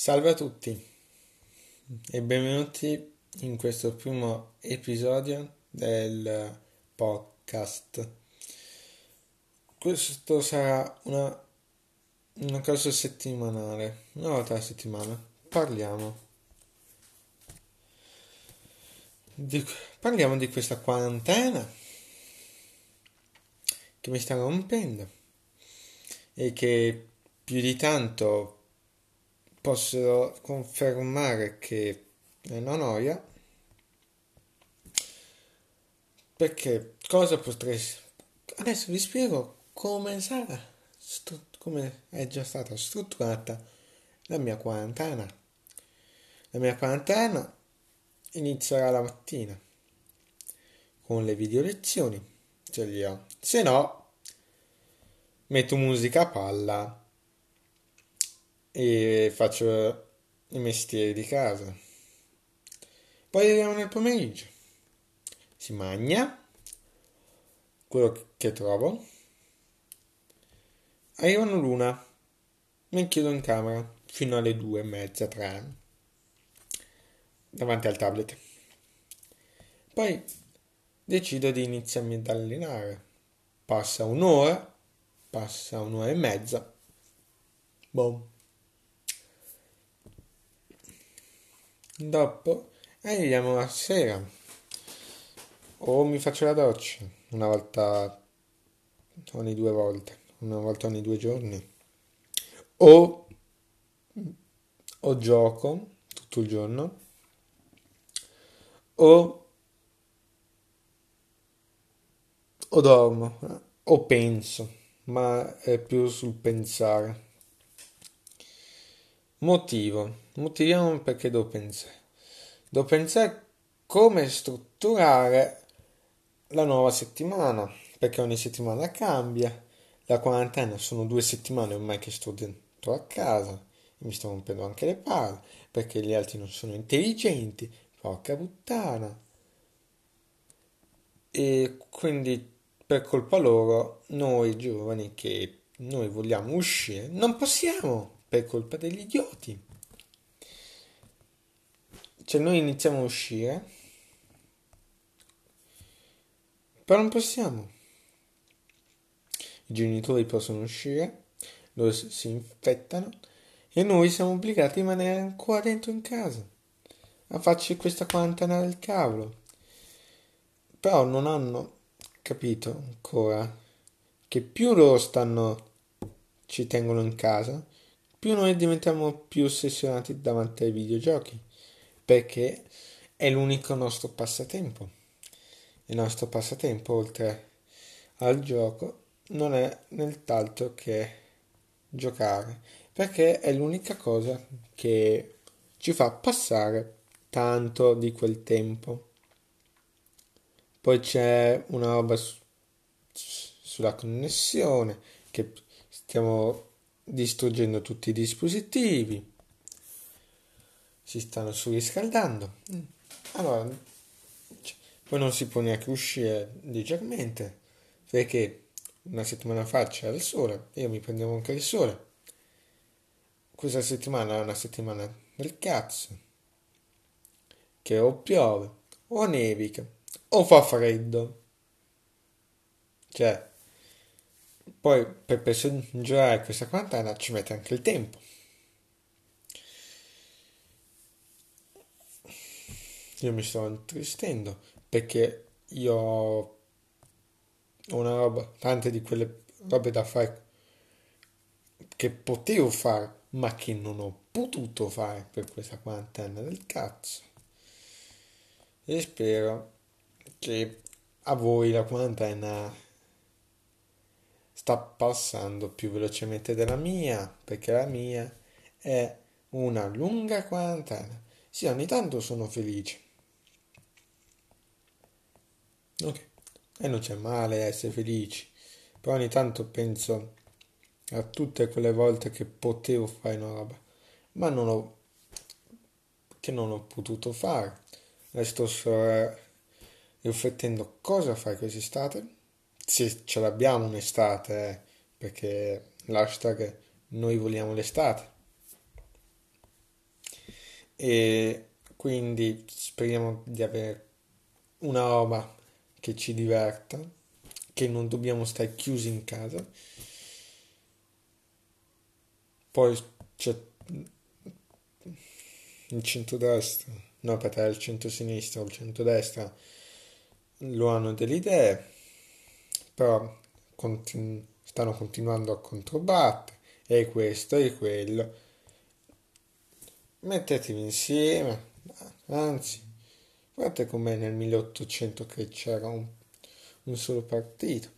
Salve a tutti e benvenuti in questo primo episodio del podcast. Questo sarà una, una cosa settimanale, una volta alla settimana. Parliamo di, parliamo di questa quarantena che mi sta rompendo e che più di tanto posso confermare che è una noia perché cosa potrei adesso vi spiego come sarà come è già stata strutturata la mia quarantena. La mia quarantena inizierà la mattina con le video lezioni ce li ho. Se no metto musica a palla e faccio i mestieri di casa. Poi arriviamo nel pomeriggio. Si mangia quello che trovo. Arrivano l'una. Mi chiudo in camera fino alle due e mezza, tre. Davanti al tablet. Poi decido di iniziarmi ad allenare. Passa un'ora, passa un'ora e mezza. Boom. Dopo arriviamo a sera. O mi faccio la doccia una volta ogni due volte, una volta ogni due giorni. O, o gioco tutto il giorno. O, o dormo. O penso, ma è più sul pensare. Motivo. Motiviamo perché devo pensare. Devo pensare come strutturare la nuova settimana, perché ogni settimana cambia. La quarantena sono due settimane ormai che sto dentro a casa mi sto rompendo anche le palle, perché gli altri non sono intelligenti. Porca puttana. E quindi per colpa loro, noi giovani che noi vogliamo uscire, non possiamo per colpa degli idioti. Cioè noi iniziamo a uscire, però non possiamo. I genitori possono uscire, loro si infettano e noi siamo obbligati a rimanere ancora dentro in casa a farci questa quarantena del cavolo. Però non hanno capito ancora che più loro stanno ci tengono in casa, più noi diventiamo più ossessionati davanti ai videogiochi, perché è l'unico nostro passatempo. Il nostro passatempo, oltre al gioco, non è nient'altro che giocare, perché è l'unica cosa che ci fa passare tanto di quel tempo. Poi c'è una roba su, sulla connessione che stiamo distruggendo tutti i dispositivi, si stanno surriscaldando. Mm. Allora, cioè, poi non si può neanche uscire leggermente, perché una settimana fa c'era il sole, io mi prendevo anche il sole. Questa settimana è una settimana del cazzo, che o piove, o nevica, o fa freddo. Cioè, poi per personaggiare questa quarantena ci mette anche il tempo. Io mi sto intristendo perché io ho una roba, tante di quelle robe da fare che potevo fare, ma che non ho potuto fare per questa quarantena del cazzo. E spero che a voi la quarantena sta passando più velocemente della mia, perché la mia è una lunga quarantena. Sì, ogni tanto sono felice. Ok, e non c'è male essere felici, però ogni tanto penso a tutte quelle volte che potevo fare una roba, ma non ho, che non ho potuto fare. Adesso sto riflettendo cosa fare quest'estate se ce l'abbiamo un'estate, eh, perché l'hashtag noi vogliamo l'estate. e quindi speriamo di avere una roba che ci diverta, che non dobbiamo stare chiusi in casa. Poi c'è il centrodestra, no, per il centro-sinistra o il centrodestra lo hanno delle idee, però continu- stanno continuando a controbattere, e questo e quello. Mettetevi insieme, anzi, guardate com'è nel 1800 che c'era un, un solo partito.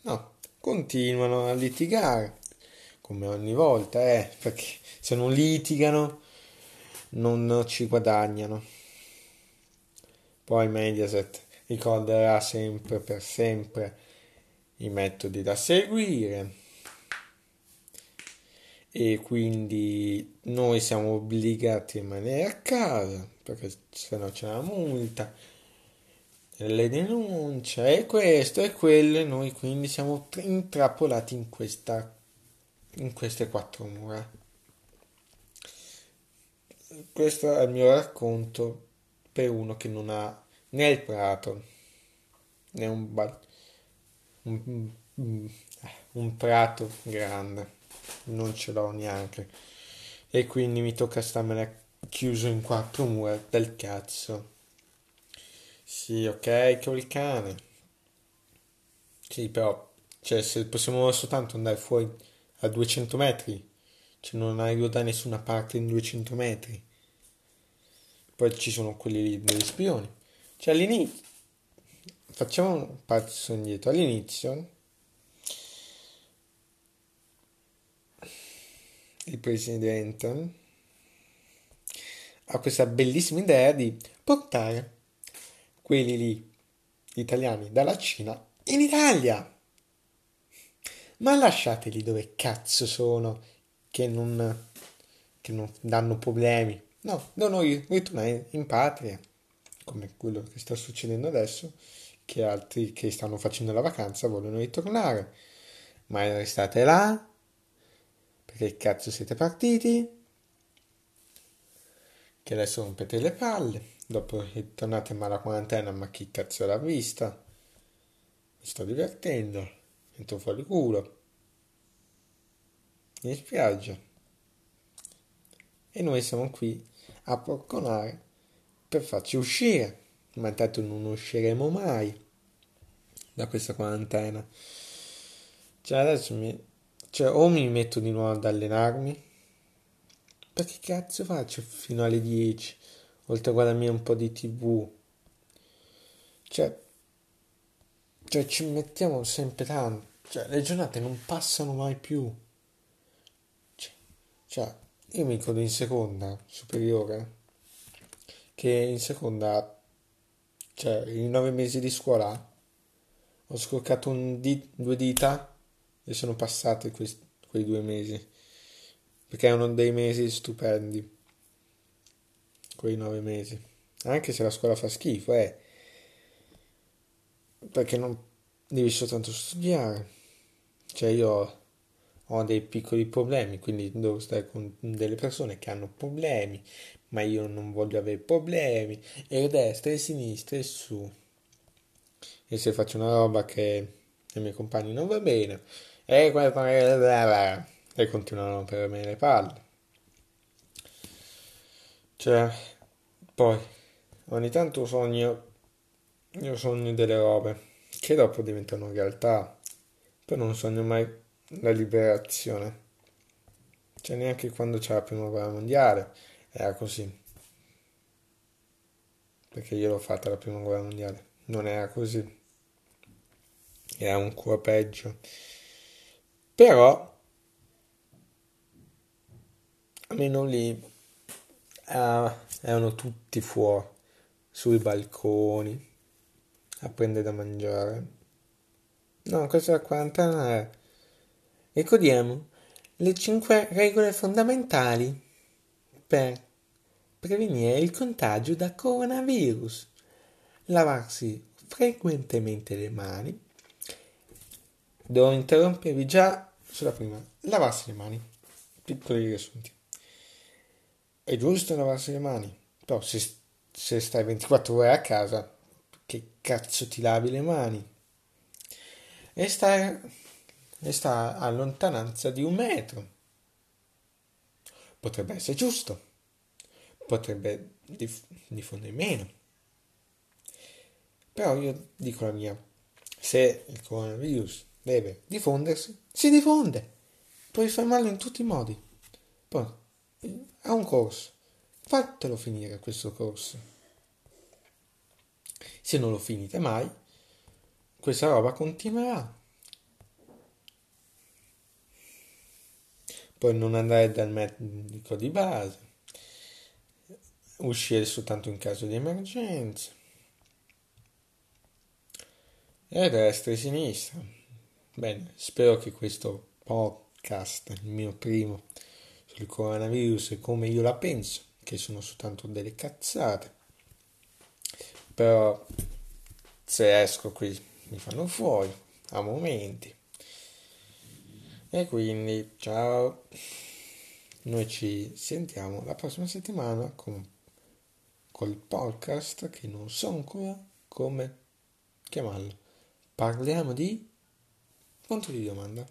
No, continuano a litigare, come ogni volta, eh, perché se non litigano non ci guadagnano. Poi Mediaset ricorderà sempre per sempre i metodi da seguire e quindi noi siamo obbligati a rimanere a casa perché se no c'è la multa le denunce e questo e quello e noi quindi siamo intrappolati in questa in queste quattro mura. Questo è il mio racconto per uno che non ha né il prato né un, ba- un, un, un prato grande non ce l'ho neanche. E quindi mi tocca starmene chiuso in quattro mura del cazzo. Sì ok ho il cane. Sì però cioè se possiamo soltanto andare fuori a 200 metri cioè non arrivo da nessuna parte in 200 metri. Poi ci sono quelli lì degli spioni. Cioè all'inizio facciamo un passo indietro. All'inizio il presidente ha questa bellissima idea di portare quelli lì italiani dalla Cina in Italia. Ma lasciateli dove cazzo sono che non, che non danno problemi. No, noi ritornare in patria, come quello che sta succedendo adesso, che altri che stanno facendo la vacanza vogliono ritornare. Ma restate là, perché cazzo siete partiti? Che adesso rompete le palle. Dopo che tornate alla quarantena, ma chi cazzo l'ha vista? Mi sto divertendo. Metto fuori culo. In spiaggia. E noi siamo qui a porconare per farci uscire. Ma tanto non usciremo mai da questa quarantena. Cioè adesso mi cioè, o mi metto di nuovo ad allenarmi. Perché cazzo faccio fino alle 10? Oltre a guardarmi un po' di tv. Cioè, cioè ci mettiamo sempre tanto. Cioè, le giornate non passano mai più. Cioè, cioè io mi ricordo in seconda superiore che in seconda, cioè, in nove mesi di scuola ho scoccato un di- due dita e sono passati questi, quei due mesi perché erano dei mesi stupendi quei nove mesi. Anche se la scuola fa schifo eh. Perché non devi soltanto studiare. Cioè io ho dei piccoli problemi quindi devo stare con delle persone che hanno problemi ma io non voglio avere problemi. E destra e sinistra e su. E se faccio una roba che ai miei compagni non va bene e questo e continuano a rompermi le palle. Cioè poi ogni tanto sogno io sogno delle robe che dopo diventano realtà. Poi non sogno mai la liberazione. Cioè neanche quando c'era la prima guerra mondiale era così. Perché io l'ho fatta la prima guerra mondiale. Non era così. Era ancora peggio però almeno lì uh, erano tutti fuori sui balconi a prendere da mangiare. No questa quarantena è ricordiamo le cinque regole fondamentali per prevenire il contagio da coronavirus. Lavarsi frequentemente le mani. Devo interrompervi già sulla prima, lavarsi le mani, piccoli riassunti. è giusto lavarsi le mani, però se, se stai 24 ore a casa, che cazzo ti lavi le mani? E sta, e sta a lontananza di un metro. Potrebbe essere giusto, potrebbe dif- diffondere meno. Però io dico la mia, se il coronavirus deve diffondersi, si diffonde. Puoi fermarlo in tutti i modi. Poi, ha un corso. Fatelo finire questo corso. Se non lo finite mai, questa roba continuerà. Poi non andare dal medico di base. Uscire soltanto in caso di emergenza. E destra e sinistra. Bene, spero che questo podcast, il mio primo, sul coronavirus e come io la penso, che sono soltanto delle cazzate. Però se esco qui mi fanno fuori a momenti. E quindi ciao. Noi ci sentiamo la prossima settimana con col podcast che non so ancora come chiamarlo. Parliamo di punto di domanda.